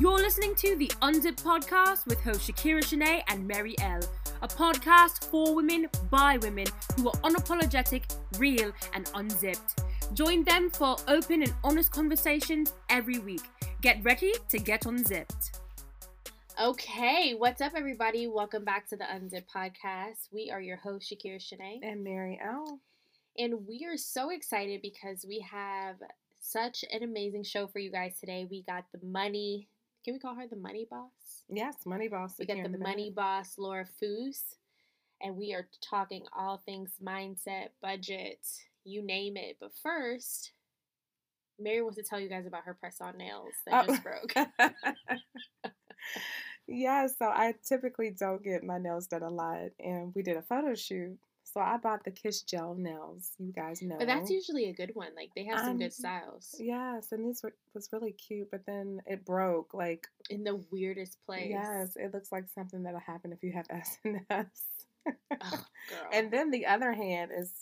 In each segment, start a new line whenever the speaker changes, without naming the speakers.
You're listening to the Unzipped podcast with host Shakira Shanae and Mary L. A podcast for women by women who are unapologetic, real, and unzipped. Join them for open and honest conversations every week. Get ready to get unzipped. Okay, what's up, everybody? Welcome back to the Unzipped podcast. We are your host, Shakira Shanae.
And Mary L.
And we are so excited because we have such an amazing show for you guys today. We got the money. Can we call her the money boss?
Yes, money boss.
We got the money boss, Laura Foos. And we are talking all things mindset, budget, you name it. But first, Mary wants to tell you guys about her press on nails that oh. just broke.
yeah, so I typically don't get my nails done a lot. And we did a photo shoot. So I bought the Kiss Gel nails. You guys know.
But that's usually a good one. Like they have some um, good styles.
Yes, and this was really cute. But then it broke like
in the weirdest place.
Yes, it looks like something that'll happen if you have SNS. oh, and then the other hand is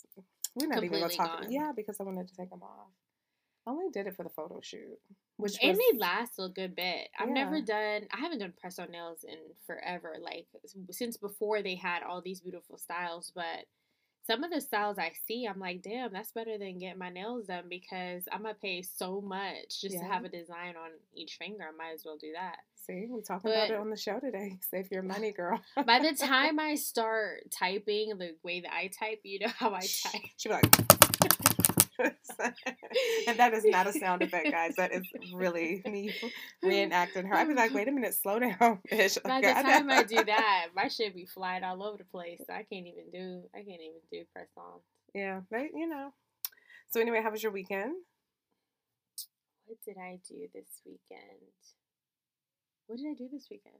we're not Completely even gonna talk. Gone. Yeah, because I wanted to take them off. I only did it for the photo shoot.
Which it was, they last a good bit. I've yeah. never done. I haven't done press on nails in forever. Like since before they had all these beautiful styles. But some of the styles I see, I'm like, damn, that's better than getting my nails done because I'm gonna pay so much just yeah. to have a design on each finger. I might as well do that.
See, we talked about it on the show today. Save your money, girl.
by the time I start typing the way that I type, you know how I type.
She'll be like. and that is not a sound effect, guys. That is really me reenacting her. I'd be like, wait a minute, slow down, bitch.
By the time I do that, my shit be flying all over the place. So I can't even do. I can't even do press on.
Yeah, but you know. So anyway, how was your weekend?
What did I do this weekend? What did I do this weekend?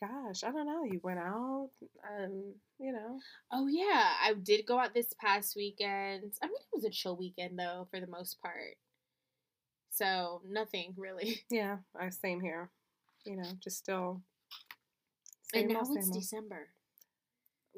Gosh, I don't know. You went out, um, you know.
Oh yeah, I did go out this past weekend. I mean, it was a chill weekend though, for the most part. So nothing really.
Yeah, I same here. You know, just still.
and now it's December.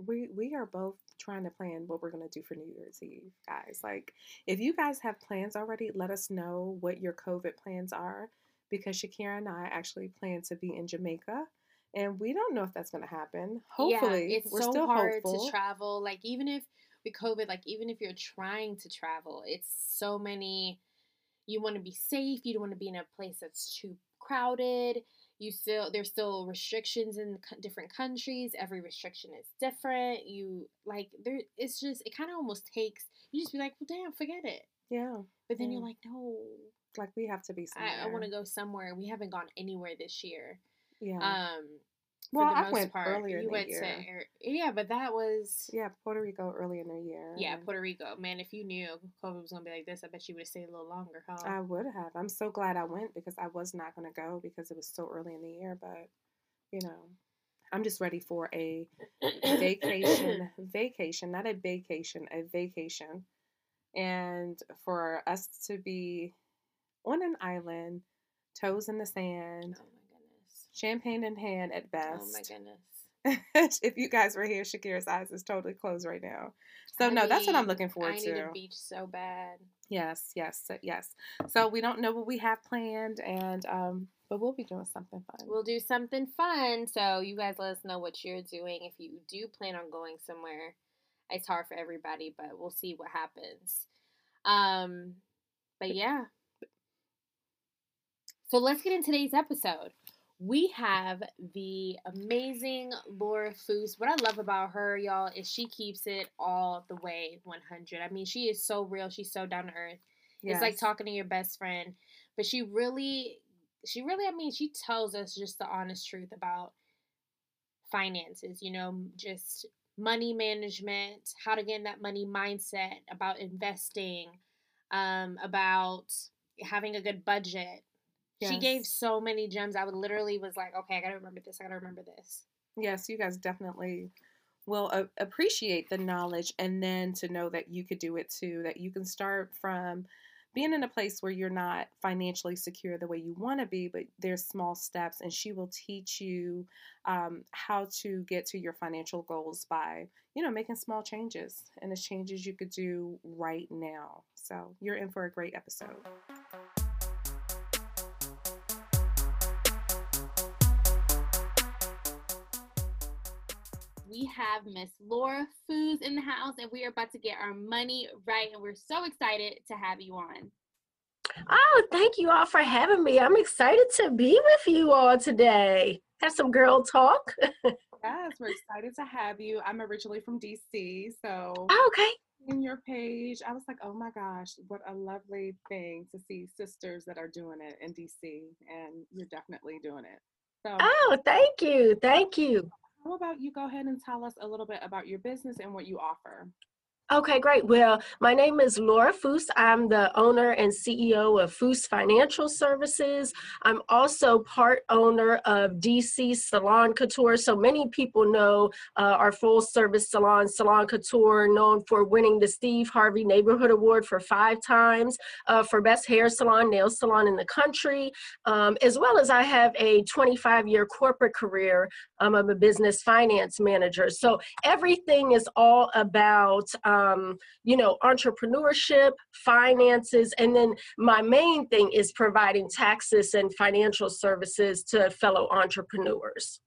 We we are both trying to plan what we're gonna do for New Year's Eve, guys. Like, if you guys have plans already, let us know what your COVID plans are, because Shakira and I actually plan to be in Jamaica and we don't know if that's going to happen. Hopefully,
yeah, it's we're so still hard hopeful. to travel. Like even if with COVID, like even if you're trying to travel, it's so many. You want to be safe. You don't want to be in a place that's too crowded. You still there's still restrictions in different countries. Every restriction is different. You like there. It's just it kind of almost takes. You just be like, well, damn, forget it.
Yeah.
But then
yeah.
you're like, no.
Like we have to be.
Somewhere. I, I want to go somewhere. We haven't gone anywhere this year.
Yeah.
Um,
well, I went part. earlier. You went year.
to yeah, but that was
yeah Puerto Rico early in the year.
Yeah, Puerto Rico. Man, if you knew COVID was gonna be like this, I bet you would have stayed a little longer, huh?
I would have. I'm so glad I went because I was not gonna go because it was so early in the year. But you know, I'm just ready for a vacation. vacation, not a vacation, a vacation, and for us to be on an island, toes in the sand. Oh champagne in hand at best.
Oh my goodness.
if you guys were here, Shakira's eyes is totally closed right now. So I no, that's what I'm looking forward
I
to.
I need a beach so bad.
Yes, yes, yes. So we don't know what we have planned, and um, but we'll be doing something fun.
We'll do something fun. So you guys let us know what you're doing if you do plan on going somewhere. It's hard for everybody, but we'll see what happens. Um, but yeah. So let's get in today's episode we have the amazing Laura Foos. What I love about her, y'all, is she keeps it all the way 100. I mean, she is so real. She's so down to earth. Yes. It's like talking to your best friend. But she really, she really, I mean, she tells us just the honest truth about finances, you know, just money management, how to get in that money mindset, about investing, um, about having a good budget, Yes. She gave so many gems. I would literally was like, okay, I gotta remember this. I gotta remember this.
Yes, you guys definitely will uh, appreciate the knowledge, and then to know that you could do it too. That you can start from being in a place where you're not financially secure the way you want to be, but there's small steps, and she will teach you um, how to get to your financial goals by, you know, making small changes, and the changes you could do right now. So you're in for a great episode.
We have Miss Laura Foos in the house, and we are about to get our money right. And we're so excited to have you on.
Oh, thank you all for having me. I'm excited to be with you all today. Have some girl talk.
yes, we're excited to have you. I'm originally from DC, so
oh, okay.
In your page, I was like, oh my gosh, what a lovely thing to see sisters that are doing it in DC, and you're definitely doing it.
So, oh, thank you, thank you.
How about you go ahead and tell us a little bit about your business and what you offer?
Okay, great. Well, my name is Laura Foos. I'm the owner and CEO of Foos Financial Services. I'm also part owner of DC Salon Couture. So many people know uh, our full service salon, Salon Couture, known for winning the Steve Harvey Neighborhood Award for five times uh, for best hair salon, nail salon in the country, um, as well as I have a 25 year corporate career. Um, I'm a business finance manager. So everything is all about. Um, um, you know, entrepreneurship, finances, and then my main thing is providing taxes and financial services to fellow entrepreneurs.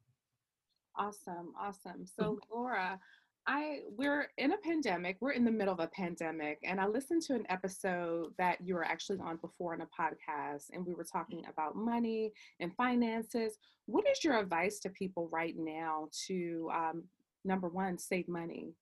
Awesome, awesome. So, mm-hmm. Laura, I we're in a pandemic. We're in the middle of a pandemic, and I listened to an episode that you were actually on before in a podcast, and we were talking about money and finances. What is your advice to people right now to um, number one, save money,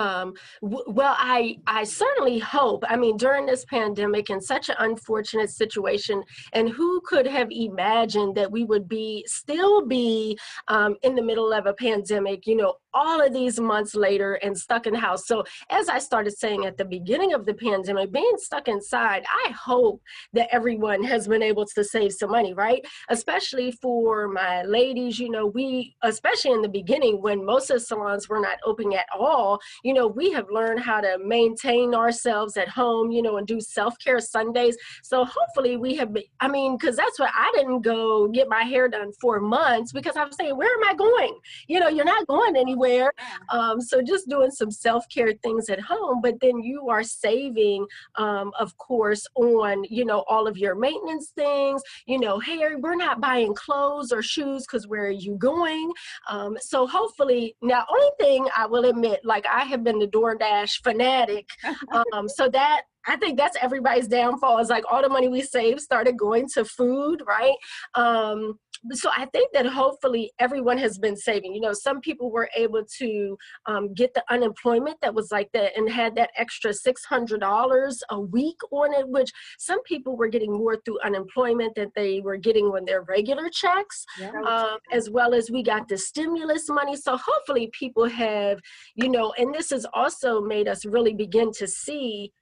um, w- well, I I certainly hope. I mean, during this pandemic and such an unfortunate situation, and who could have imagined that we would be still be um, in the middle of a pandemic? You know, all of these months later and stuck in the house. So, as I started saying at the beginning of the pandemic, being stuck inside, I hope that everyone has been able to save some money, right? Especially for my ladies, you know, we, especially in the beginning when most of salons were not open at all, you know, we have learned how to maintain ourselves at home, you know, and do self care Sundays. So, hopefully, we have, been, I mean, because that's what I didn't go get my hair done for months because I was saying, where am I going? You know, you're not going anywhere anywhere. Um, so just doing some self care things at home, but then you are saving, um, of course, on you know all of your maintenance things. You know, hey, we're not buying clothes or shoes because where are you going? Um, so hopefully, now only thing I will admit, like I have been the DoorDash fanatic, um, so that I think that's everybody's downfall is like all the money we saved started going to food, right? Um, so I think that hopefully everyone has been saving. You know, some people were able to um, get the unemployment that was like that and had that extra $600 a week on it, which some people were getting more through unemployment than they were getting on their regular checks, yeah. um, as well as we got the stimulus money. So hopefully people have, you know, and this has also made us really begin to see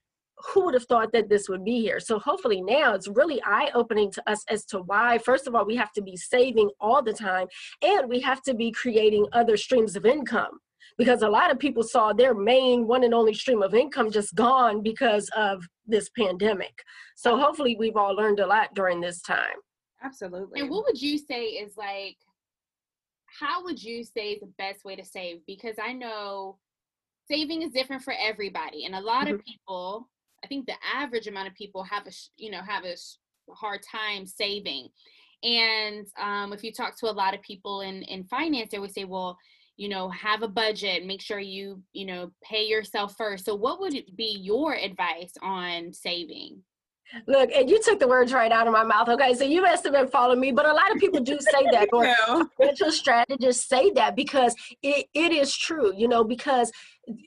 who would have thought that this would be here? So hopefully now it's really eye opening to us as to why, first of all, we have to be saving all the time and we have to be creating other streams of income because a lot of people saw their main one and only stream of income just gone because of this pandemic. So hopefully we've all learned a lot during this time.
Absolutely.
And what would you say is like, how would you say the best way to save? Because I know saving is different for everybody and a lot mm-hmm. of people I think the average amount of people have a you know have a hard time saving. And um, if you talk to a lot of people in in finance, they would say, well, you know, have a budget, make sure you you know pay yourself first. So, what would be your advice on saving?
Look, and you took the words right out of my mouth. Okay, so you must have been following me, but a lot of people do say that, or financial strategists say that because it, it is true, you know, because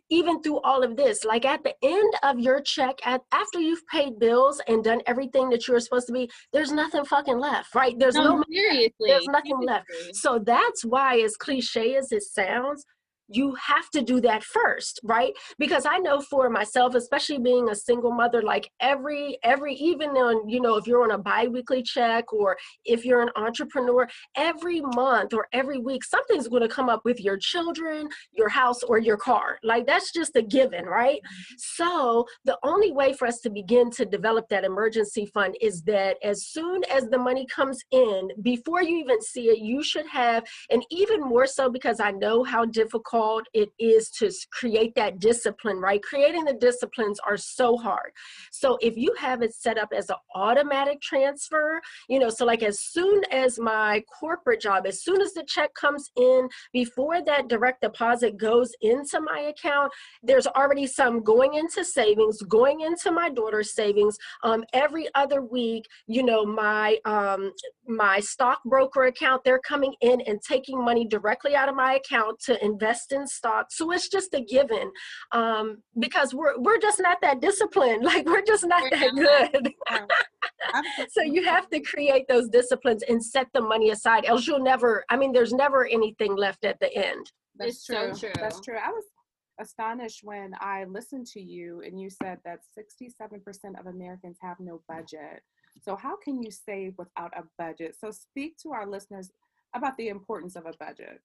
even through all of this, like at the end of your check, at after you've paid bills and done everything that you're supposed to be, there's nothing fucking left, right? There's no, no
seriously,
there's nothing seriously. left. So that's why, as cliche as it sounds, you have to do that first right? Because i know for myself especially being a single mother like every every even on you know if you're on a biweekly check or if you're an entrepreneur every month or every week something's going to come up with your children your house or your car. Like that's just a given right? Mm-hmm. so the only way for us to begin to develop that emergency fund is that as soon as the money comes in before you even see it you should have and even more so because i know how difficult difficult it is to create that discipline, right? Creating the disciplines are so hard. So if you have it set up as an automatic transfer, you know, so like as soon as my corporate job, as soon as the check comes in, before that direct deposit goes into my account, there's already some going into savings, going into my daughter's savings. Um, every other week, you know, my um, my stockbroker account, they're coming in and taking money directly out of my account to invest in stock. So it's just a given um, because we're we're just not that disciplined. Like we're just not we're that not good. so you have to create those disciplines and set the money aside, else you'll never. I mean, there's never anything left at the end.
That's it's true. So true. That's true. I was astonished when I listened to you and you said that 67% of Americans have no budget. So, how can you save without a budget? So, speak to our listeners about the importance of a budget.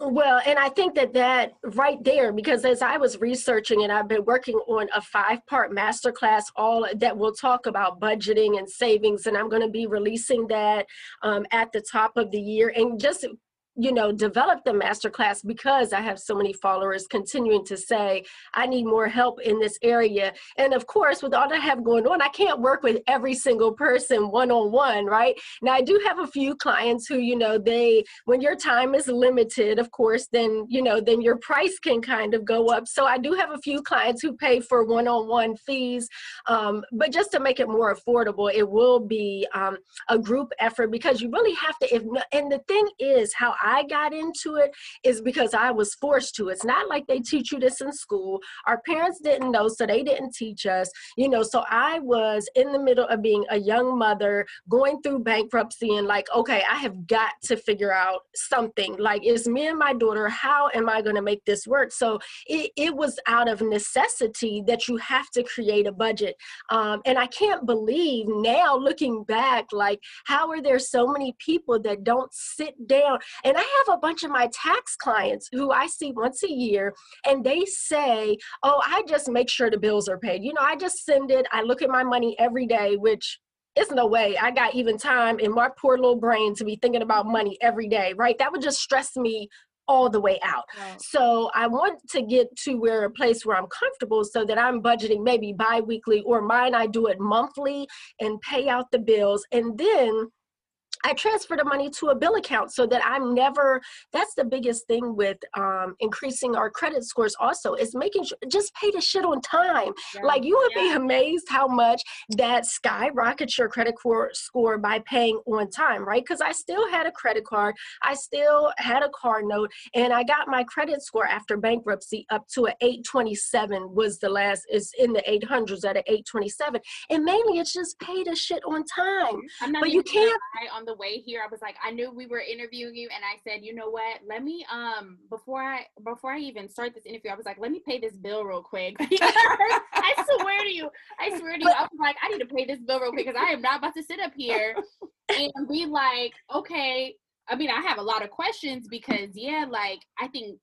Well, and I think that that right there, because as I was researching and I've been working on a five part masterclass, all that will talk about budgeting and savings, and I'm going to be releasing that um, at the top of the year. And just you know develop the masterclass because i have so many followers continuing to say i need more help in this area. And of course with all that i have going on i can't work with every single person one-on-one right? Now i do have a few clients who you know they when your time is limited of course then you know then your price can kind of go up. So i do have a few clients who pay for one-on-one fees um, but just to make it more affordable it will be um, a group effort because you really have to if and the thing is how I got into it is because I was forced to. It's not like they teach you this in school. Our parents didn't know, so they didn't teach us. You know, so I was in the middle of being a young mother going through bankruptcy and like, okay, I have got to figure out something. Like, it's me and my daughter. How am I going to make this work? So it, it was out of necessity that you have to create a budget. Um, and I can't believe now looking back, like, how are there so many people that don't sit down? And and I have a bunch of my tax clients who I see once a year, and they say, Oh, I just make sure the bills are paid. You know, I just send it, I look at my money every day, which it's no way I got even time in my poor little brain to be thinking about money every day, right? That would just stress me all the way out. Right. So I want to get to where a place where I'm comfortable so that I'm budgeting maybe bi-weekly or mine I do it monthly and pay out the bills and then I transfer the money to a bill account so that I'm never, that's the biggest thing with um, increasing our credit scores also is making sure, just pay the shit on time. Yeah. Like you would yeah. be amazed how much that skyrockets your credit score by paying on time, right? Because I still had a credit card, I still had a car note, and I got my credit score after bankruptcy up to an 827 was the last, is in the 800s at an 827. And mainly it's just pay the shit on time. but you can't.
On the the way here, I was like, I knew we were interviewing you, and I said, you know what? Let me um before I before I even start this interview, I was like, let me pay this bill real quick. I swear to you, I swear to you, I was like, I need to pay this bill real quick because I am not about to sit up here and be like, okay. I mean, I have a lot of questions because yeah, like I think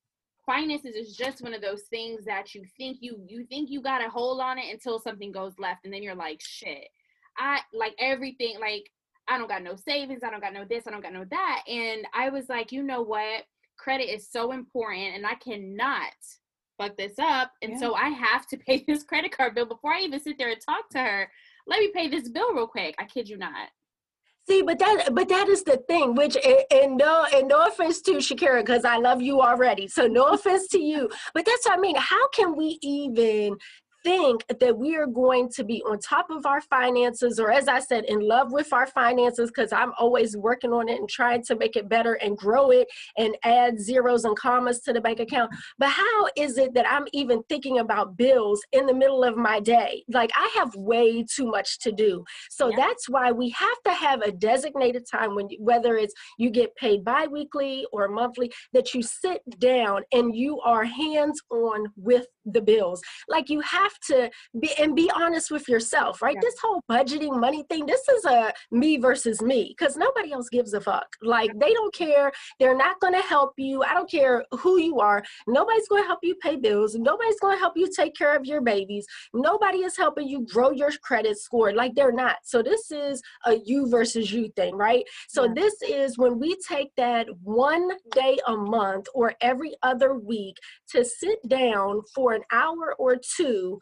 finances is just one of those things that you think you you think you got a hold on it until something goes left and then you're like shit i like everything like I don't got no savings, I don't got no this, I don't got no that. And I was like, you know what? Credit is so important and I cannot fuck this up. And yeah. so I have to pay this credit card bill before I even sit there and talk to her. Let me pay this bill real quick. I kid you not.
See, but that but that is the thing. Which and no and no offense to Shakira, because I love you already. So no offense to you. But that's what I mean. How can we even think that we are going to be on top of our finances, or as I said, in love with our finances, because I'm always working on it and trying to make it better and grow it and add zeros and commas to the bank account. But how is it that I'm even thinking about bills in the middle of my day? Like I have way too much to do. So yeah. that's why we have to have a designated time when, whether it's you get paid biweekly or monthly, that you sit down and you are hands on with the bills. Like you have to be and be honest with yourself, right? Yeah. This whole budgeting money thing, this is a me versus me because nobody else gives a fuck. Like they don't care. They're not going to help you. I don't care who you are. Nobody's going to help you pay bills. Nobody's going to help you take care of your babies. Nobody is helping you grow your credit score. Like they're not. So this is a you versus you thing, right? So yeah. this is when we take that one day a month or every other week to sit down for an hour or two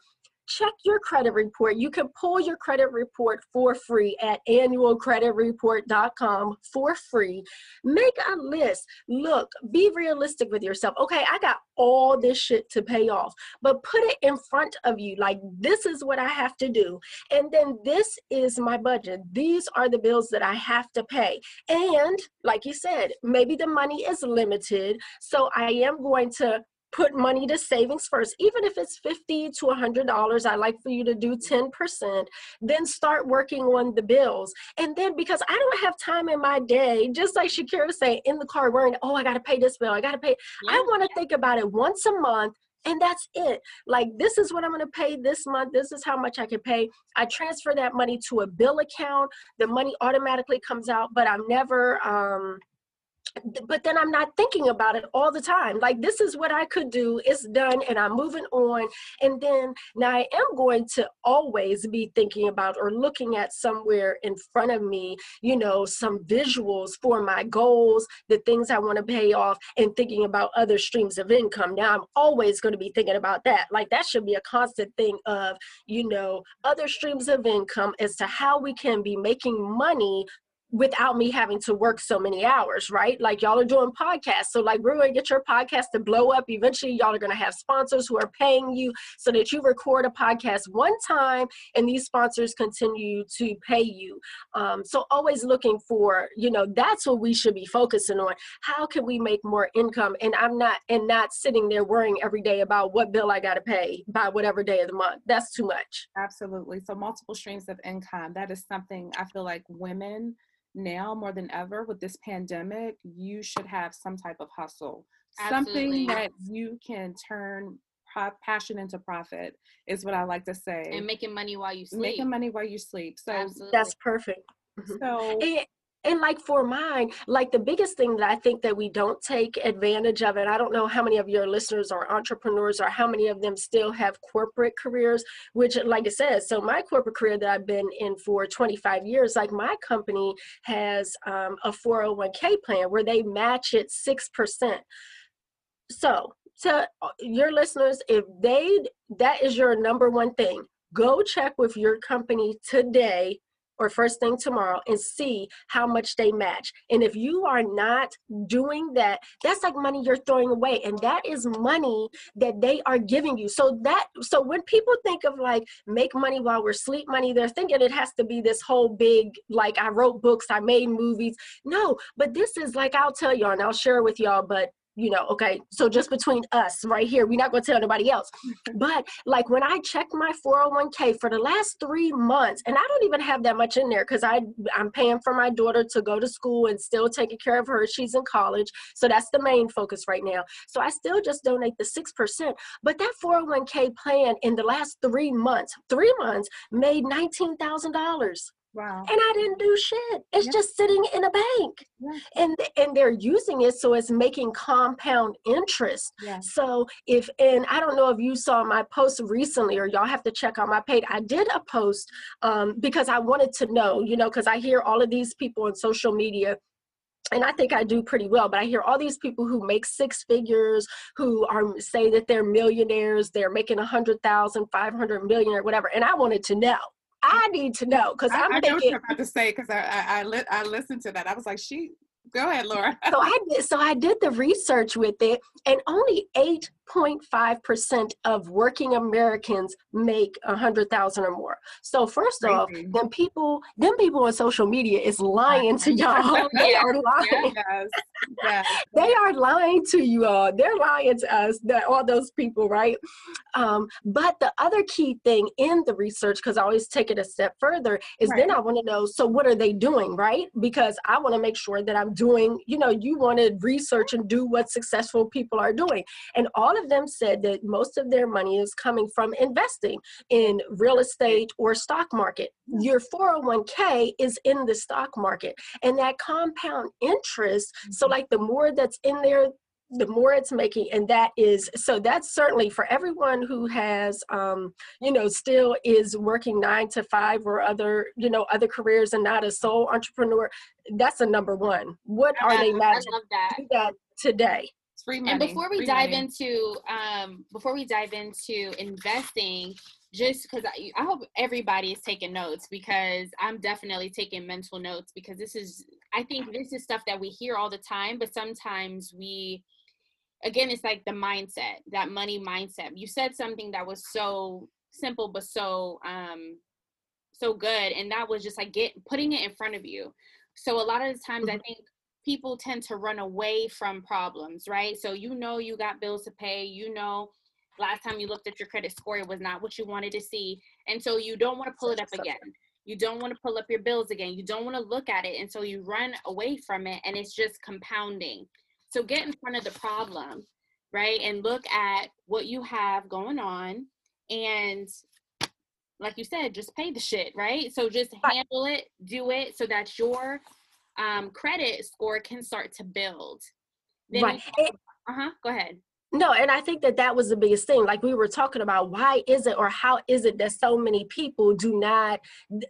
check your credit report. You can pull your credit report for free at annualcreditreport.com for free. Make a list. Look, be realistic with yourself. Okay, I got all this shit to pay off, but put it in front of you. Like, this is what I have to do. And then this is my budget. These are the bills that I have to pay. And like you said, maybe the money is limited. So I am going to put money to savings first. Even if it's 50 to 100 dollars i like for you to do 10% then start working on the bills. And then because i don't have time in my day just like shakira saying in the car worrying oh i gotta pay this bill i gotta pay yeah. i want to think about it once a month and that's it. Like this is what i'm going to pay this month this is how much i can pay. I transfer that money to a bill account the money automatically comes out but i'm never um but then I'm not thinking about it all the time. Like this is what I could do. It's done and I'm moving on. And then now I am going to always be thinking about or looking at somewhere in front of me, you know, some visuals for my goals, the things I want to pay off and thinking about other streams of income. Now I'm always going to be thinking about that. Like that should be a constant thing of, you know, other streams of income as to how we can be making money without me having to work so many hours, right? Like y'all are doing podcasts. So like we're gonna get your podcast to blow up. Eventually y'all are gonna have sponsors who are paying you so that you record a podcast one time and these sponsors continue to pay you. Um, so always looking for, you know, that's what we should be focusing on. How can we make more income? And I'm not and not sitting there worrying every day about what bill I gotta pay by whatever day of the month. That's too much.
Absolutely. So multiple streams of income. That is something I feel like women now more than ever with this pandemic, you should have some type of hustle. Absolutely. Something that you can turn passion into profit is what I like to say.
And making money while you sleep.
Making money while you sleep. So
Absolutely. that's perfect. So and, and like for mine like the biggest thing that i think that we don't take advantage of and i don't know how many of your listeners are entrepreneurs or how many of them still have corporate careers which like i said so my corporate career that i've been in for 25 years like my company has um, a 401k plan where they match it 6% so to uh, your listeners if they that is your number one thing. Go check with your company today or first thing tomorrow and see how much they match. And if you are not doing that, that's like money you're throwing away. And that is money that they are giving you. So that so when people think of like make money while we're sleep money, they're thinking it has to be this whole big, like I wrote books, I made movies. No, but this is like I'll tell y'all and I'll share with y'all, but you know, okay, so just between us right here, we're not gonna tell anybody else. But like when I checked my 401k for the last three months, and I don't even have that much in there because I I'm paying for my daughter to go to school and still taking care of her. She's in college, so that's the main focus right now. So I still just donate the six percent. But that 401k plan in the last three months, three months made nineteen thousand dollars. Wow. And I didn't do shit. It's yeah. just sitting in a bank. And and they're using it so it's making compound interest. So if and I don't know if you saw my post recently or y'all have to check out my page. I did a post um, because I wanted to know, you know, because I hear all of these people on social media and I think I do pretty well, but I hear all these people who make six figures, who are say that they're millionaires, they're making a hundred thousand, five hundred million, or whatever. And I wanted to know. I need to know because I'm
I,
I
what you're about to say because I I, I, li- I listened to that. I was like, she go ahead, Laura.
so I did so I did the research with it, and only eight 0.5% of working Americans make a hundred thousand or more. So first Crazy. off, then people, them people on social media is lying to y'all. they are lying. Yes. Yes. they are lying to you all. They're lying to us. That all those people, right? Um, but the other key thing in the research, because I always take it a step further, is right. then I want to know. So what are they doing, right? Because I want to make sure that I'm doing. You know, you want to research and do what successful people are doing, and all of them said that most of their money is coming from investing in real estate or stock market. Your 401k is in the stock market, and that compound interest. So, mm-hmm. like the more that's in there, the more it's making and that is so that's certainly for everyone who has um you know still is working nine to five or other you know other careers and not a sole entrepreneur that's a number one what are they
managing that.
that today
free money. and before we dive money. into um before we dive into investing just because I, I hope everybody is taking notes because i'm definitely taking mental notes because this is i think this is stuff that we hear all the time but sometimes we again it's like the mindset that money mindset you said something that was so simple but so um so good and that was just like get putting it in front of you so a lot of the times mm-hmm. i think people tend to run away from problems right? So you know you got bills to pay you know last time you looked at your credit score it was not what you wanted to see and so you don't want to pull it up again. You don't want to pull up your bills again. You don't want to look at it and so you run away from it and it's just compounding. So get in front of the problem, right? And look at what you have going on and like you said, just pay the shit, right? So just handle it, do it so that your um, credit score can start to build. Then right. Uh huh. Go ahead.
No, and I think that that was the biggest thing. Like we were talking about, why is it or how is it that so many people do not,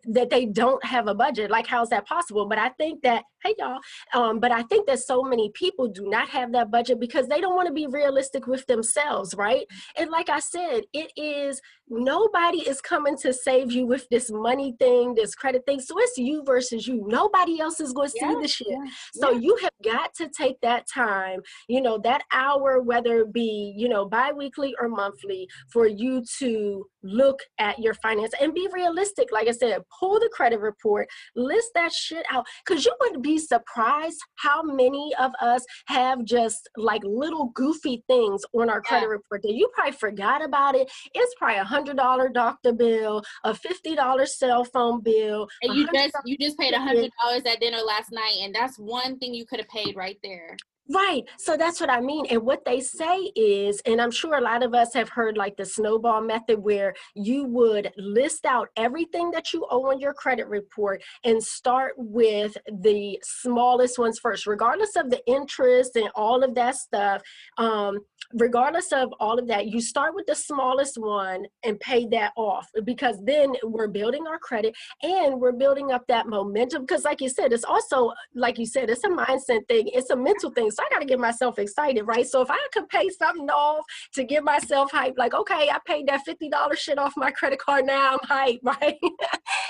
that they don't have a budget? Like, how's that possible? But I think that, hey, y'all, um, but I think that so many people do not have that budget because they don't want to be realistic with themselves, right? And like I said, it is nobody is coming to save you with this money thing, this credit thing. So it's you versus you. Nobody else is going to yeah, see the shit. Yeah, so yeah. you have got to take that time, you know, that hour, whether it be, you know, bi-weekly or monthly for you to look at your finance and be realistic. Like I said, pull the credit report, list that shit out. Cause you would be surprised how many of us have just like little goofy things on our credit report that you probably forgot about it. It's probably a hundred dollar doctor bill, a fifty dollar cell phone bill.
And you just you just paid a hundred dollars at dinner last night and that's one thing you could have paid right there.
Right. So that's what I mean. And what they say is, and I'm sure a lot of us have heard like the snowball method where you would list out everything that you owe on your credit report and start with the smallest ones first, regardless of the interest and all of that stuff. Um, regardless of all of that, you start with the smallest one and pay that off because then we're building our credit and we're building up that momentum. Because, like you said, it's also, like you said, it's a mindset thing, it's a mental thing. So I got to get myself excited, right? So if I could pay something off to get myself hyped, like, okay, I paid that $50 shit off my credit card now, I'm hyped, right?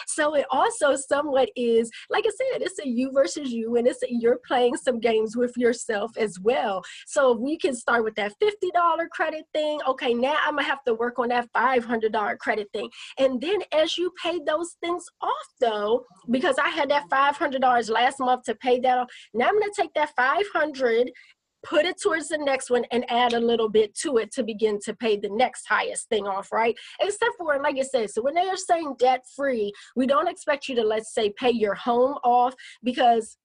so it also somewhat is, like I said, it's a you versus you, and it's a, you're playing some games with yourself as well. So we can start with that $50 credit thing. Okay, now I'm gonna have to work on that $500 credit thing. And then as you pay those things off though, because I had that $500 last month to pay that off, now I'm gonna take that 500 put it towards the next one and add a little bit to it to begin to pay the next highest thing off, right? Except for, like I said, so when they are saying debt free, we don't expect you to, let's say, pay your home off because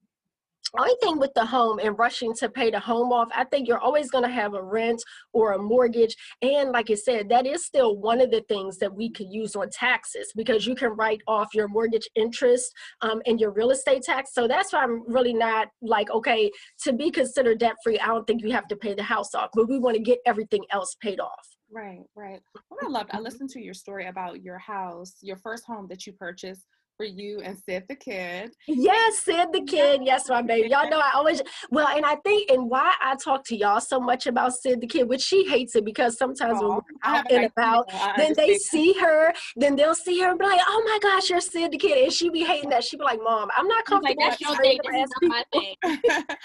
only thing with the home and rushing to pay the home off, I think you're always going to have a rent or a mortgage. And like I said, that is still one of the things that we could use on taxes because you can write off your mortgage interest um, and your real estate tax. So that's why I'm really not like, okay, to be considered debt free, I don't think you have to pay the house off, but we want to get everything else paid off.
Right, right. What I loved, I listened to your story about your house, your first home that you purchased for you and Sid the Kid.
Yes, Sid the Kid. Yes, my baby. Y'all know I always well, and I think and why I talk to y'all so much about Sid the Kid, which she hates it because sometimes oh, when we're out and about, then they see her, then they'll see her and be like, "Oh my gosh, you're Sid the Kid," and she be hating that. She be like, "Mom, I'm not comfortable." Like, That's your thing. This is not my thing.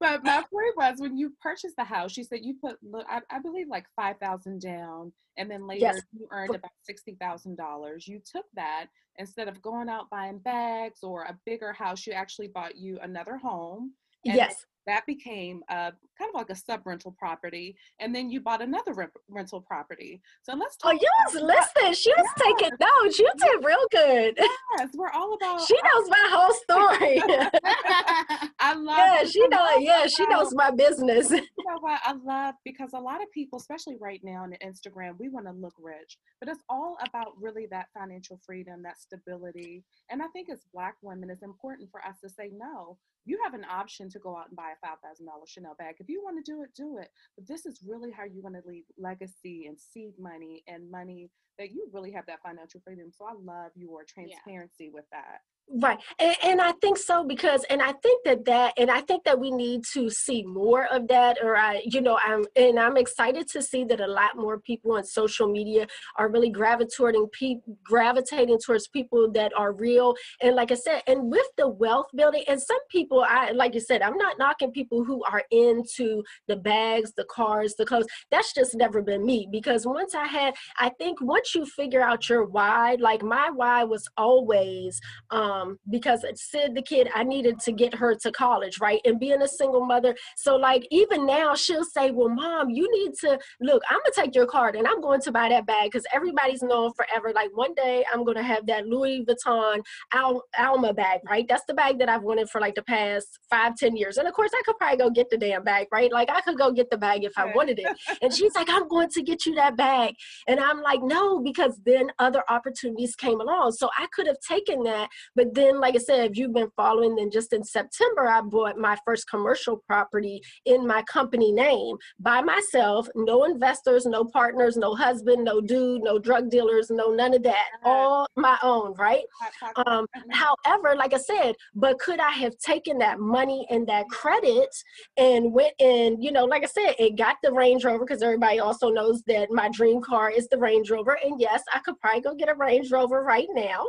but my point was when you purchased the house, she said you put, I, I believe, like five thousand down, and then later yes. you earned about sixty thousand dollars. You took that instead of going out buying bags or a bigger house, you actually bought you another home.
yes
that became a kind of like a sub rental property, and then you bought another rent- rental property. So let's
oh, talk. Oh, you was listening. She was yes. taking notes. You did real good.
Yes, we're all about.
She knows my whole story.
I love.
Yeah, she knows. Yeah, she knows my business.
Know what I love because a lot of people, especially right now on Instagram, we want to look rich, but it's all about really that financial freedom, that stability. And I think as Black women, it's important for us to say no. You have an option to go out and buy a five thousand dollar Chanel bag. If you want to do it, do it. But this is really how you want to leave legacy and seed money and money that you really have that financial freedom. So I love your transparency yeah. with that.
Right. And, and, I think so because, and I think that that, and I think that we need to see more of that. Or I, you know, I'm, and I'm excited to see that a lot more people on social media are really gravitating, pe- gravitating towards people that are real. And like I said, and with the wealth building, and some people, I, like you said, I'm not knocking people who are into the bags, the cars, the clothes. That's just never been me because once I had, I think once you figure out your why, like my why was always, um, because Sid, the kid, I needed to get her to college, right? And being a single mother. So, like, even now, she'll say, Well, mom, you need to look, I'm gonna take your card and I'm going to buy that bag because everybody's known forever. Like, one day I'm gonna have that Louis Vuitton Al- Alma bag, right? That's the bag that I've wanted for like the past five, ten years. And of course, I could probably go get the damn bag, right? Like, I could go get the bag if I wanted it. And she's like, I'm going to get you that bag. And I'm like, No, because then other opportunities came along. So I could have taken that, but then, like I said, if you've been following, then just in September, I bought my first commercial property in my company name by myself. No investors, no partners, no husband, no dude, no drug dealers, no none of that. All my own, right? Um, mm-hmm. however, like I said, but could I have taken that money and that credit and went and, you know, like I said, it got the Range Rover because everybody also knows that my dream car is the Range Rover. And yes, I could probably go get a Range Rover right now.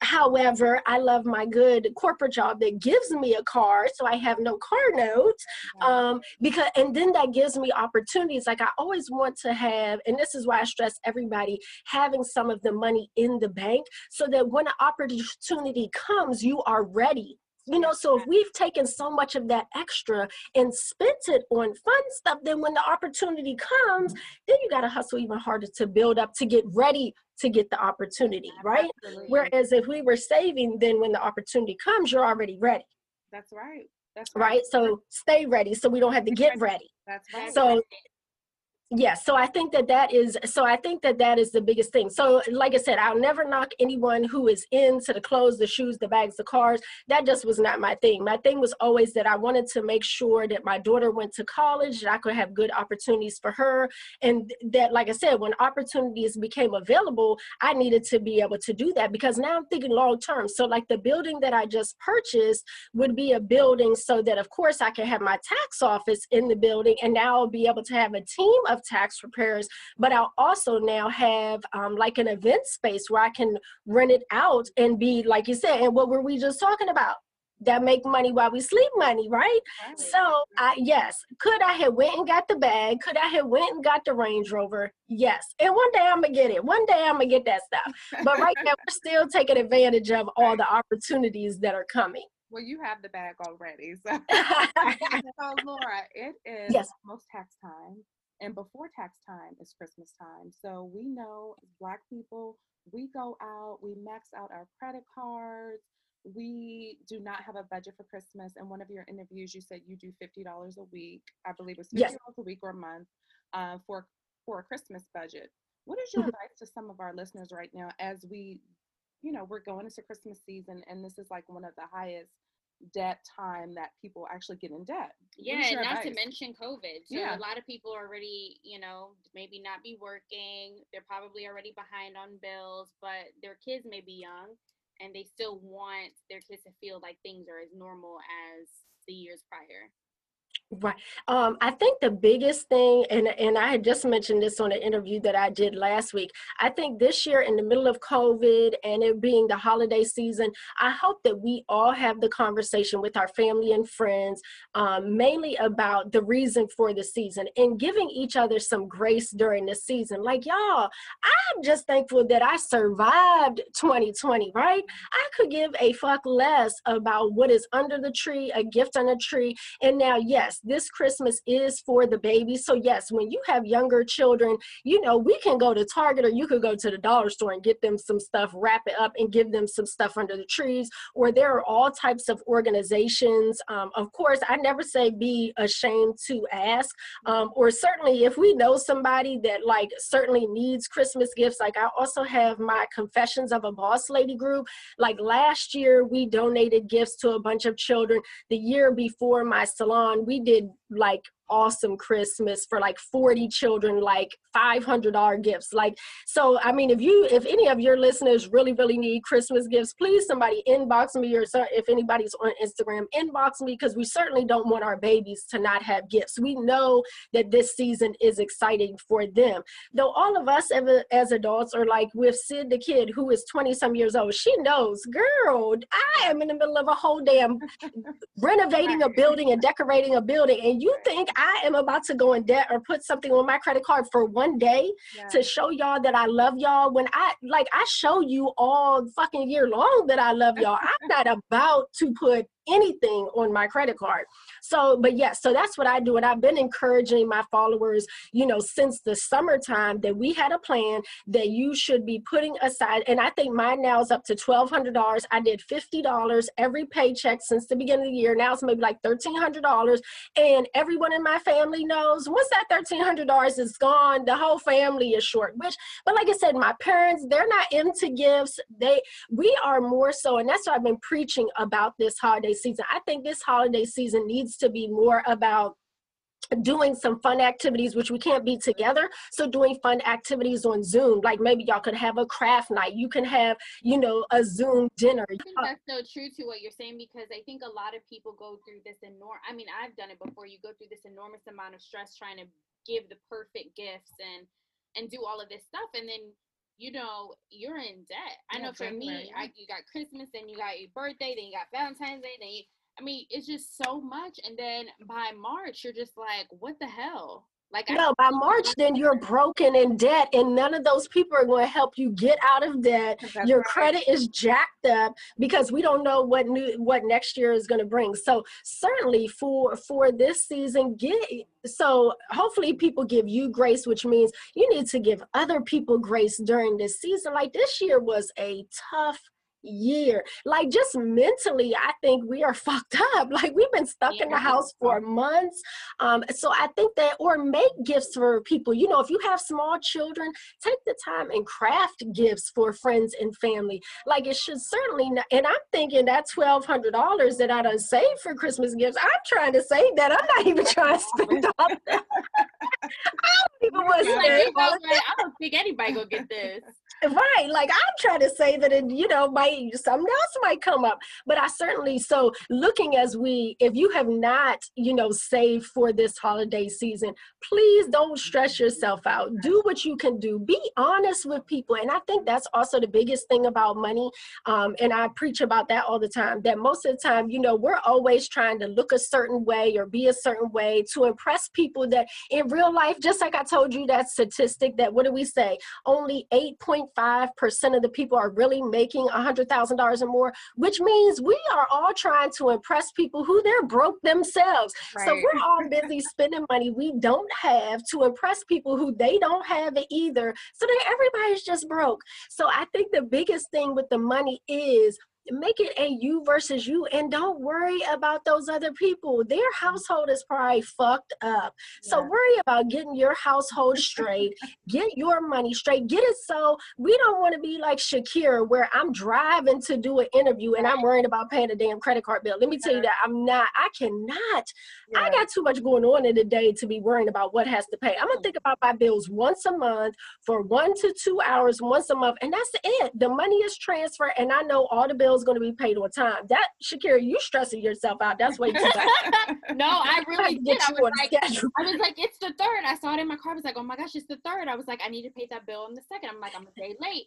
However, I love my good corporate job that gives me a car, so I have no car notes. Um, because and then that gives me opportunities. Like I always want to have, and this is why I stress everybody having some of the money in the bank, so that when an opportunity comes, you are ready you know so if we've taken so much of that extra and spent it on fun stuff then when the opportunity comes then you got to hustle even harder to build up to get ready to get the opportunity, right? Absolutely. Whereas if we were saving, then when the opportunity comes, you're already ready.
That's right.
That's right. right. So stay ready so we don't have to get ready.
That's right.
So Yes, so I think that that is so I think that that is the biggest thing. So like I said, I'll never knock anyone who is into the clothes, the shoes, the bags, the cars. That just was not my thing. My thing was always that I wanted to make sure that my daughter went to college, that I could have good opportunities for her and that like I said, when opportunities became available, I needed to be able to do that because now I'm thinking long term. So like the building that I just purchased would be a building so that of course I can have my tax office in the building and now I'll be able to have a team of tax preparers, but I'll also now have um, like an event space where I can rent it out and be, like you said, and what were we just talking about? that make money while we sleep money right? right so i yes could i have went and got the bag could i have went and got the range rover yes and one day i'm gonna get it one day i'm gonna get that stuff but right now we're still taking advantage of all the opportunities that are coming
well, you have the bag already. So, so Laura, it is yes. almost tax time. And before tax time is Christmas time. So we know as Black people, we go out, we max out our credit cards. We do not have a budget for Christmas. And one of your interviews, you said you do $50 a week. I believe it's $50 yes. a week or a month uh, for, for a Christmas budget. What is your mm-hmm. advice to some of our listeners right now as we, you know, we're going into Christmas season and this is like one of the highest debt time that people actually get in debt.
Yeah, and not advice? to mention COVID. So yeah. a lot of people are already, you know, maybe not be working. They're probably already behind on bills, but their kids may be young and they still want their kids to feel like things are as normal as the years prior.
Right. Um, I think the biggest thing, and, and I had just mentioned this on an interview that I did last week. I think this year, in the middle of COVID and it being the holiday season, I hope that we all have the conversation with our family and friends, um, mainly about the reason for the season and giving each other some grace during the season. Like, y'all, I'm just thankful that I survived 2020, right? I could give a fuck less about what is under the tree, a gift on a tree. And now, yes, this Christmas is for the babies. So, yes, when you have younger children, you know, we can go to Target or you could go to the dollar store and get them some stuff, wrap it up, and give them some stuff under the trees. Or there are all types of organizations. Um, of course, I never say be ashamed to ask. Um, or certainly, if we know somebody that like certainly needs Christmas gifts, like I also have my Confessions of a Boss Lady group. Like last year, we donated gifts to a bunch of children. The year before my salon, we did like awesome Christmas for like 40 children, like $500 gifts. Like, so, I mean, if you, if any of your listeners really, really need Christmas gifts, please somebody inbox me or if anybody's on Instagram, inbox me because we certainly don't want our babies to not have gifts. We know that this season is exciting for them. Though all of us as adults are like with Sid the kid who is 20 some years old, she knows, girl, I am in the middle of a whole damn renovating a building and decorating a building. And you think I am about to go in debt or put something on my credit card for one day yeah. to show y'all that I love y'all when I like I show you all fucking year long that I love y'all. I'm not about to put anything on my credit card. So, but yes, yeah, so that's what I do. And I've been encouraging my followers, you know, since the summertime that we had a plan that you should be putting aside. And I think mine now is up to $1,200. I did $50 every paycheck since the beginning of the year. Now it's maybe like $1,300. And everyone in my family knows once that $1,300 is gone, the whole family is short, which, but like I said, my parents, they're not into gifts. They, we are more so, and that's why I've been preaching about this holiday season. I think this holiday season needs to be more about doing some fun activities which we can't be together. So doing fun activities on zoom like maybe y'all could have a craft night. You can have you know a zoom dinner.
I think that's so true to what you're saying because i think a lot of people go through this enormous i mean i've done it before. You go through this enormous amount of stress trying to give the perfect gifts and and do all of this stuff. And then you know, you're in debt. I know for me, I, you got Christmas, then you got your birthday, then you got Valentine's Day, then you, I mean, it's just so much. And then by March, you're just like, what the hell? Like
no, by March, then you're broken in debt, and none of those people are going to help you get out of debt. Your right. credit is jacked up because we don't know what new what next year is going to bring. So certainly for for this season, get so hopefully people give you grace, which means you need to give other people grace during this season. Like this year was a tough year. Like just mentally, I think we are fucked up. Like we've been stuck yeah. in the house for months. Um, so I think that or make gifts for people. You know, if you have small children, take the time and craft gifts for friends and family. Like it should certainly not, and I'm thinking that twelve hundred dollars that I done saved for Christmas gifts, I'm trying to save that. I'm not even trying to spend all that. I
don't even want to spend I don't think anybody gonna get this.
Right. Like I'm trying to say that it, you know, might something else might come up. But I certainly so looking as we if you have not, you know, saved for this holiday season, please don't stress yourself out. Do what you can do. Be honest with people. And I think that's also the biggest thing about money. Um, and I preach about that all the time. That most of the time, you know, we're always trying to look a certain way or be a certain way to impress people that in real life, just like I told you that statistic that what do we say? Only 8. 0.5% of the people are really making $100,000 or more, which means we are all trying to impress people who they're broke themselves. Right. So we're all busy spending money we don't have to impress people who they don't have it either. So then everybody's just broke. So I think the biggest thing with the money is make it a you versus you and don't worry about those other people. Their household is probably fucked up. Yeah. so worry about getting your household straight get your money straight get it so we don't want to be like shakira where i'm driving to do an interview and i'm worrying about paying a damn credit card bill. Let me tell you that i'm not i cannot. Yeah. i got too much going on in the day to be worrying about what has to pay. I'm gonna mm. think about my bills once a month for one to two hours once a month and that's it. The money is transferred and i know all the bills going to be paid on time. That Shakira, you stressing yourself out. That's way too
much. no, I really did. I was, like, I was like, it's the third. I saw it in my car. I was like, oh my gosh, it's the third. I was like, I need to pay that bill on the second. I'm like, I'm a day late.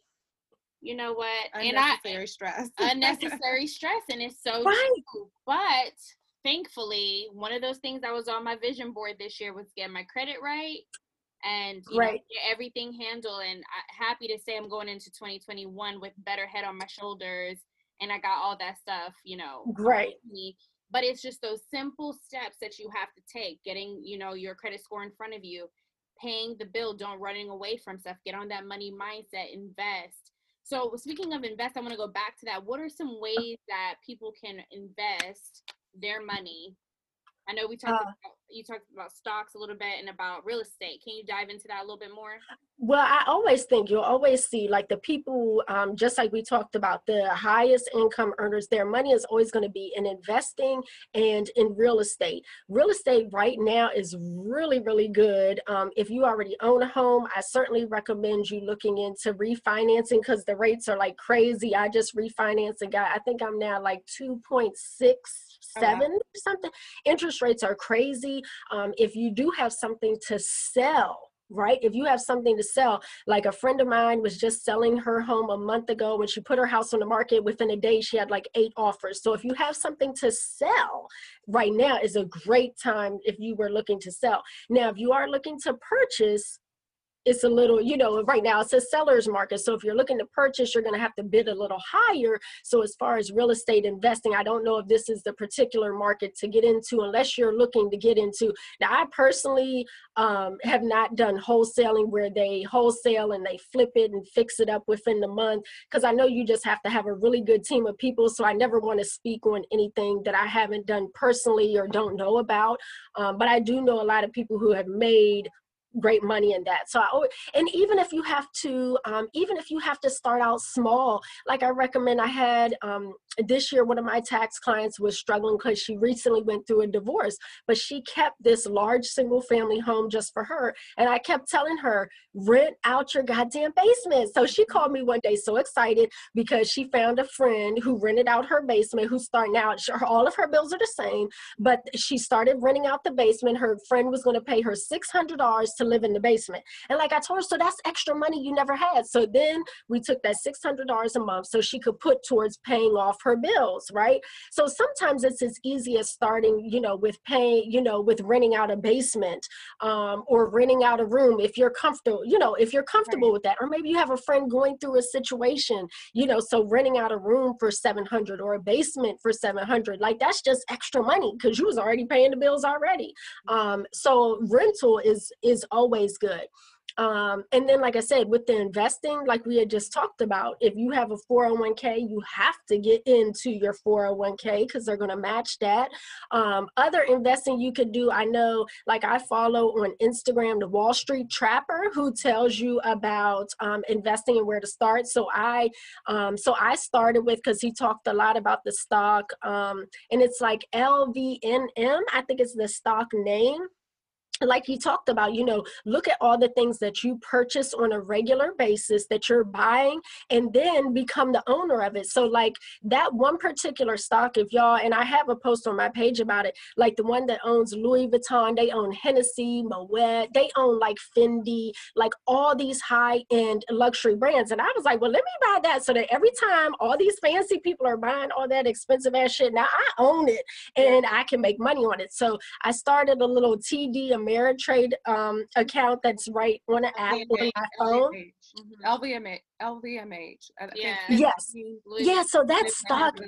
You know what?
Unnecessary and I, stress.
unnecessary stress, and it's so right. true. But thankfully, one of those things that was on my vision board this year was get my credit right and right. Know, get everything handled. And I, happy to say I'm going into 2021 with better head on my shoulders and I got all that stuff, you know,
right.
but it's just those simple steps that you have to take getting you know your credit score in front of you paying the bill don't running away from stuff get on that money mindset invest. So speaking of invest i want to go back to that. What are some ways that people can invest their money? I know we talked uh, about you talked about stocks a little bit and about real estate can you dive into that a little bit more
well, I always think you'll always see like the people, um, just like we talked about, the highest income earners, their money is always going to be in investing and in real estate. Real estate right now is really, really good. Um, if you already own a home, I certainly recommend you looking into refinancing because the rates are like crazy. I just refinanced a guy, I think I'm now like 2.6 seven or something. Interest rates are crazy. Um, if you do have something to sell, right? If you have something to sell, like a friend of mine was just selling her home a month ago when she put her house on the market, within a day she had like eight offers. So if you have something to sell right now is a great time if you were looking to sell. Now, if you are looking to purchase, it's a little, you know, right now it's a seller's market. So if you're looking to purchase, you're going to have to bid a little higher. So as far as real estate investing, I don't know if this is the particular market to get into unless you're looking to get into. Now, I personally um, have not done wholesaling where they wholesale and they flip it and fix it up within the month because I know you just have to have a really good team of people. So I never want to speak on anything that I haven't done personally or don't know about. Um, but I do know a lot of people who have made great money in that. So I and even if you have to, um, even if you have to start out small, like I recommend, I had um, this year one of my tax clients was struggling because she recently went through a divorce, but she kept this large single family home just for her, and I kept telling her rent out your goddamn basement. So she called me one day so excited because she found a friend who rented out her basement, who's starting out. All of her bills are the same, but she started renting out the basement. Her friend was going to pay her six hundred dollars to live in the basement. And like I told her, so that's extra money you never had. So then we took that $600 a month so she could put towards paying off her bills, right? So sometimes it's as easy as starting, you know, with paying, you know, with renting out a basement um, or renting out a room if you're comfortable, you know, if you're comfortable right. with that. Or maybe you have a friend going through a situation, you know, so renting out a room for 700 or a basement for 700, like that's just extra money because you was already paying the bills already. Um, so rental is is always good. Um, and then, like I said, with the investing, like we had just talked about, if you have a 401k, you have to get into your 401k because they're going to match that. Um, other investing you could do, I know, like I follow on Instagram the Wall Street Trapper, who tells you about um, investing and where to start. So I, um, so I started with because he talked a lot about the stock, um, and it's like LVNM. I think it's the stock name like you talked about, you know, look at all the things that you purchase on a regular basis that you're buying and then become the owner of it. So, like that one particular stock, if y'all, and I have a post on my page about it, like the one that owns Louis Vuitton, they own Hennessy, Moet, they own like Fendi, like all these high end luxury brands. And I was like, well, let me buy that so that every time all these fancy people are buying all that expensive ass shit, now I own it and I can make money on it. So, I started a little TD Ameritrade um, account that's right on an app on my phone.
Mm-hmm. LVMH. LVMH.
Yeah. Yes. Yeah. So that's stock.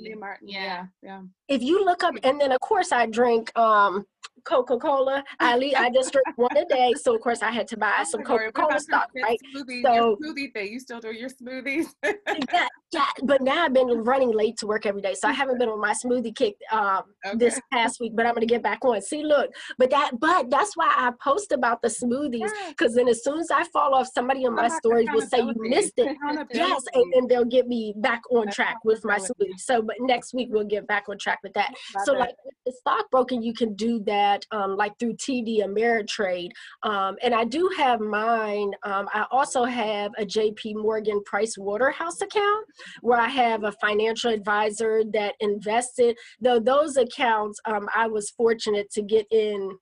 Yeah. Yeah.
If you look up, and then of course I drink um Coca Cola. I leave, I just drink one a day, so of course I had to buy some Coca Cola stock, right?
Smoothie, so smoothie thing. You still do your smoothies?
yeah, yeah. But now I've been running late to work every day, so I haven't been on my smoothie kick um, okay. this past week. But I'm gonna get back on. See, look, but that, but that's why I post about the smoothies because then as soon as I fall off, somebody in my stories will say you missed it. Yes, and then they'll get me back on track with my smoothie. So, but next week we'll get back on track with that. So, like the stockbroking, you can do that that um, like through TD Ameritrade. Um, and I do have mine. Um, I also have a JP Morgan Price Waterhouse account where I have a financial advisor that invested. Though those accounts, um, I was fortunate to get in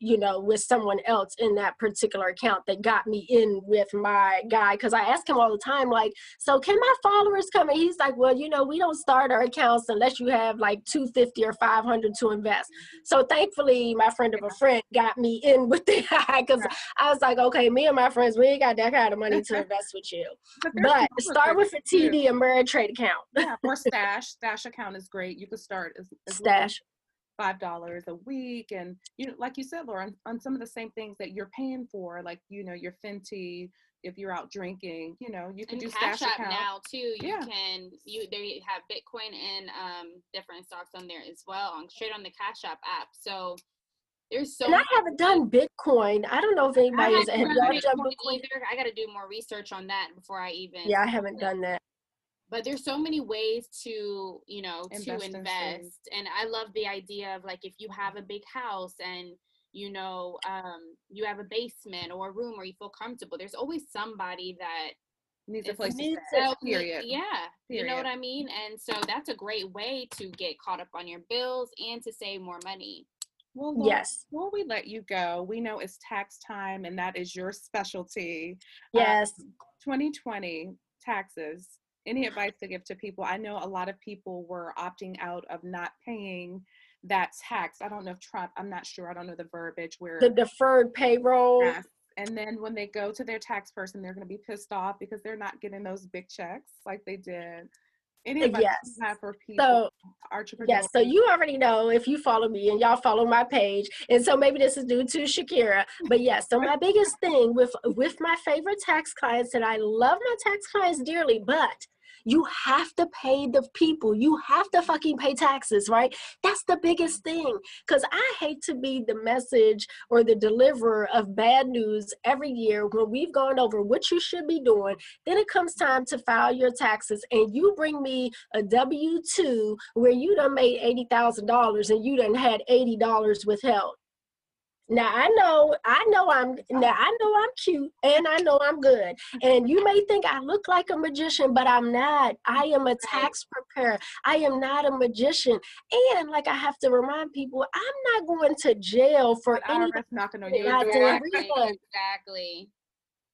you know with someone else in that particular account that got me in with my guy because i ask him all the time like so can my followers come? And he's like well you know we don't start our accounts unless you have like 250 or 500 to invest. So thankfully my friend of a friend got me in with the guy because i was like okay me and my friends we ain't got that kind of money to invest with you. But, start with a td Ameritrade account.
Yeah or stash. Stash account is great. You could start as,
as stash
five dollars a week and you know like you said laura on, on, some of the same things that you're paying for like you know your fenty if you're out drinking you know you can and do
cash app now too you yeah. can you they have bitcoin and um different stocks on there as well on straight on the cash app app so there's so
and I haven't done Bitcoin. I don't know if anybody has
done Bitcoin, Bitcoin either. I got to do more research on that before I even.
Yeah, I haven't done that
but there's so many ways to you know invest to invest and i love the idea of like if you have a big house and you know um, you have a basement or a room where you feel comfortable there's always somebody that
needs a place to stay. Period.
Yeah, period. you know what I mean. And so that's a great way to get caught up on your bills and to save more money.
Well, Laura, yes. Before we let you go, we know it's tax time, and that is your specialty.
Yes.
Um, 2020 taxes any advice to give to people? I know a lot of people were opting out of not paying that tax. I don't know if Trump, I'm not sure, I don't know the verbiage where
the deferred payroll. Yes.
And then when they go to their tax person, they're going to be pissed off because they're not getting those big checks like they did. Any advice yes. have for people, so?
Yes, so you already know if you follow me and y'all follow my page, and so maybe this is due to Shakira, but yes. So my biggest thing with with my favorite tax clients, and I love my tax clients dearly, but you have to pay the people. You have to fucking pay taxes, right? That's the biggest thing. Because I hate to be the message or the deliverer of bad news every year when we've gone over what you should be doing. Then it comes time to file your taxes, and you bring me a W 2 where you done made $80,000 and you done had $80 withheld. Now I know, I know I'm now I know I'm cute and I know I'm good. And you may think I look like a magician, but I'm not. I am a tax preparer. I am not a magician. And like I have to remind people, I'm not going to jail for any
knocking on your door.
Exactly.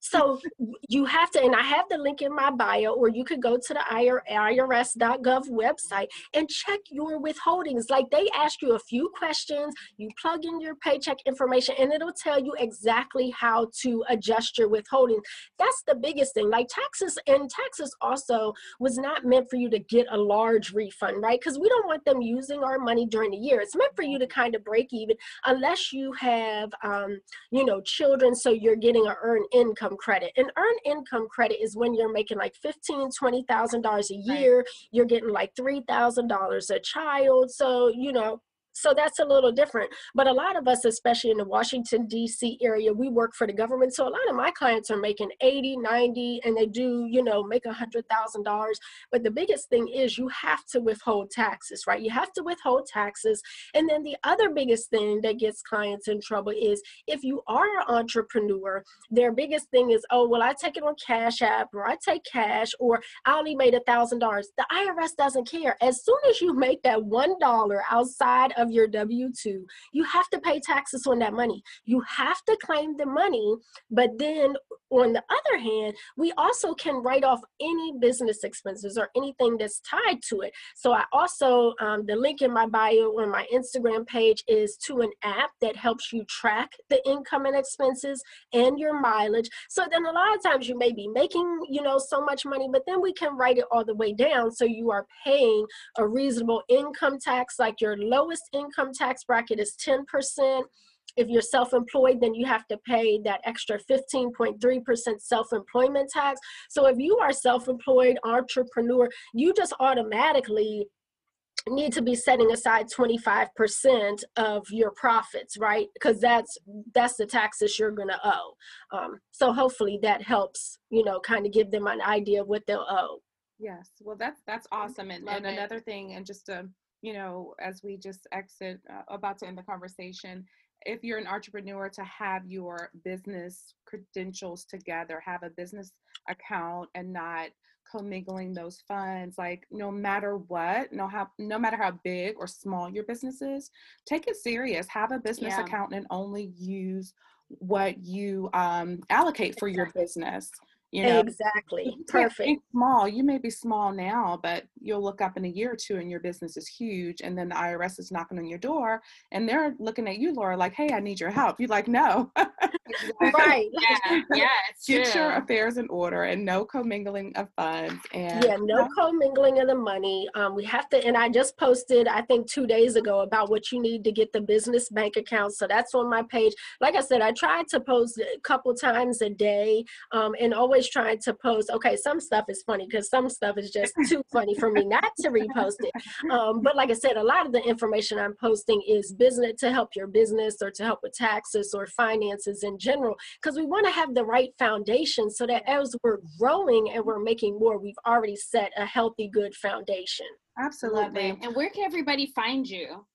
So you have to, and I have the link in my bio, or you could go to the IRS.gov website and check your withholdings. Like they ask you a few questions, you plug in your paycheck information, and it'll tell you exactly how to adjust your withholding. That's the biggest thing. Like taxes, and taxes also was not meant for you to get a large refund, right? Because we don't want them using our money during the year. It's meant for you to kind of break even, unless you have, um, you know, children, so you're getting an earned income income credit. An earned income credit is when you're making like fifteen, twenty thousand dollars a year. Right. You're getting like three thousand dollars a child. So you know so that's a little different. But a lot of us, especially in the Washington, D.C. area, we work for the government. So a lot of my clients are making 80, 90, and they do, you know, make a $100,000. But the biggest thing is you have to withhold taxes, right? You have to withhold taxes. And then the other biggest thing that gets clients in trouble is if you are an entrepreneur, their biggest thing is, oh, well, I take it on Cash App or I take cash or I only made a $1,000. The IRS doesn't care. As soon as you make that $1 outside of your W 2, you have to pay taxes on that money. You have to claim the money, but then on the other hand, we also can write off any business expenses or anything that's tied to it. So I also, um, the link in my bio on my Instagram page is to an app that helps you track the income and expenses and your mileage. So then a lot of times you may be making, you know, so much money, but then we can write it all the way down. So you are paying a reasonable income tax, like your lowest income tax bracket is 10%. If you're self employed, then you have to pay that extra 15.3% self employment tax. So if you are self employed entrepreneur, you just automatically need to be setting aside 25% of your profits right? Because that's that's the taxes you're going to owe. Um, so hopefully that helps you know kind of give them an idea of what they'll owe.
Yes. Well that's that's awesome and, and another thing and just to you know, as we just exit, uh, about to end the conversation, if you're an entrepreneur, to have your business credentials together, have a business account, and not commingling those funds. Like no matter what, no how no matter how big or small your business is, take it serious. Have a business yeah. account and only use what you um, allocate for your business You know,
exactly. Perfect.
Small. You may be small now, but you'll look up in a year or two and your business is huge. And then the IRS is knocking on your door and they're looking at you, Laura, like, hey, I need your help. You're like, no.
right.
Yeah. Yeah.
Get true. your affairs in order and no commingling of funds. And
yeah, no commingling of the money. Um, we have to, and I just posted, I think two days ago about what you need to get the business bank account. So that's on my page. Like I said, I tried to post a couple times a day um, and always always trying to post. Okay, some stuff is funny because some stuff is just too funny for me not to repost it. Um, but like I said, a lot of the information I'm posting is business to help your business or to help with taxes or finances in general because we want to have the right foundation so that as we're growing and we're making more, we've already set a healthy, good foundation.
Absolutely.
And where can everybody find you?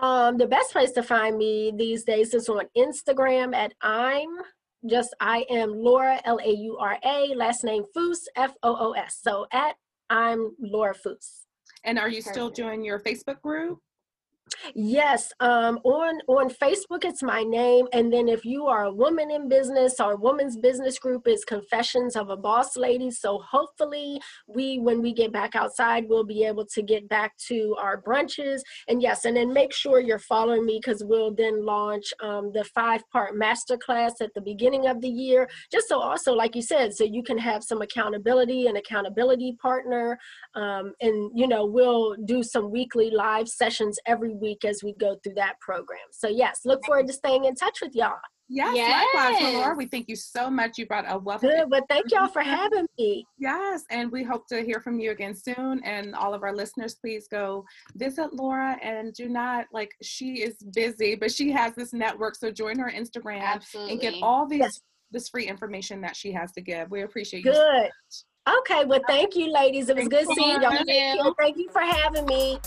Um, the best place to find me these days is on Instagram at I'm just I am Laura, L A U R A, last name Foos, F O O S. So at I'm Laura Foos.
And are you Perfect. still doing your Facebook group?
Yes, um, on on Facebook, it's my name, and then if you are a woman in business, our woman's business group is Confessions of a Boss Lady. So hopefully, we when we get back outside, we'll be able to get back to our brunches. And yes, and then make sure you're following me because we'll then launch um, the five part masterclass at the beginning of the year. Just so also, like you said, so you can have some accountability and accountability partner, um, and you know we'll do some weekly live sessions every week as we go through that program. So yes, look forward to staying in touch with y'all.
Yes, yes. likewise, Laura. We thank you so much. You brought a wealth.
Good, but thank y'all for having me.
Yes, and we hope to hear from you again soon. And all of our listeners, please go visit Laura and do not like she is busy, but she has this network. So join her Instagram
Absolutely.
and get all these yes. this free information that she has to give. We appreciate you.
Good. So okay, well, thank you, ladies. It was thank good seeing y'all. Thank you. Thank you for having me.